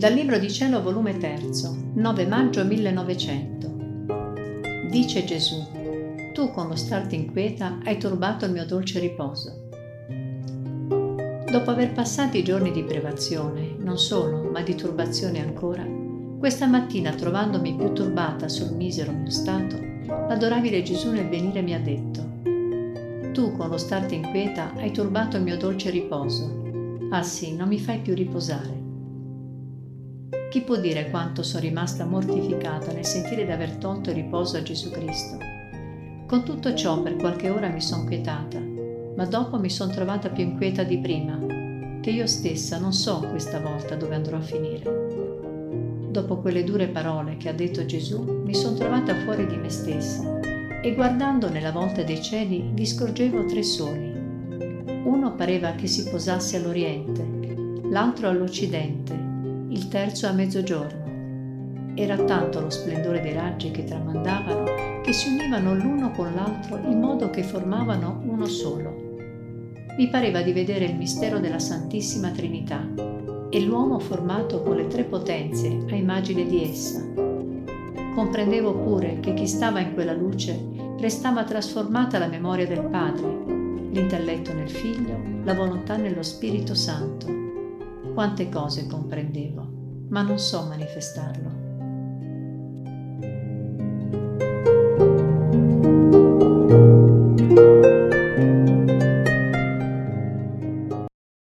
Dal Libro di Cielo, volume 3, 9 maggio 1900. Dice Gesù, tu con lo starti inquieta hai turbato il mio dolce riposo. Dopo aver passato i giorni di privazione, non solo, ma di turbazione ancora, questa mattina trovandomi più turbata sul misero mio stato, l'adorabile Gesù nel venire mi ha detto, tu con lo starti inquieta hai turbato il mio dolce riposo. Ah sì, non mi fai più riposare. Chi può dire quanto sono rimasta mortificata nel sentire di aver tolto il riposo a Gesù Cristo? Con tutto ciò per qualche ora mi sono quietata, ma dopo mi sono trovata più inquieta di prima, che io stessa non so questa volta dove andrò a finire. Dopo quelle dure parole che ha detto Gesù, mi sono trovata fuori di me stessa e guardando nella volta dei cieli vi scorgevo tre soli. Uno pareva che si posasse all'oriente, l'altro all'occidente il terzo a mezzogiorno. Era tanto lo splendore dei raggi che tramandavano che si univano l'uno con l'altro in modo che formavano uno solo. Mi pareva di vedere il mistero della Santissima Trinità e l'uomo formato con le tre potenze a immagine di essa. Comprendevo pure che chi stava in quella luce restava trasformata la memoria del Padre, l'intelletto nel Figlio, la volontà nello Spirito Santo quante cose comprendevo, ma non so manifestarlo.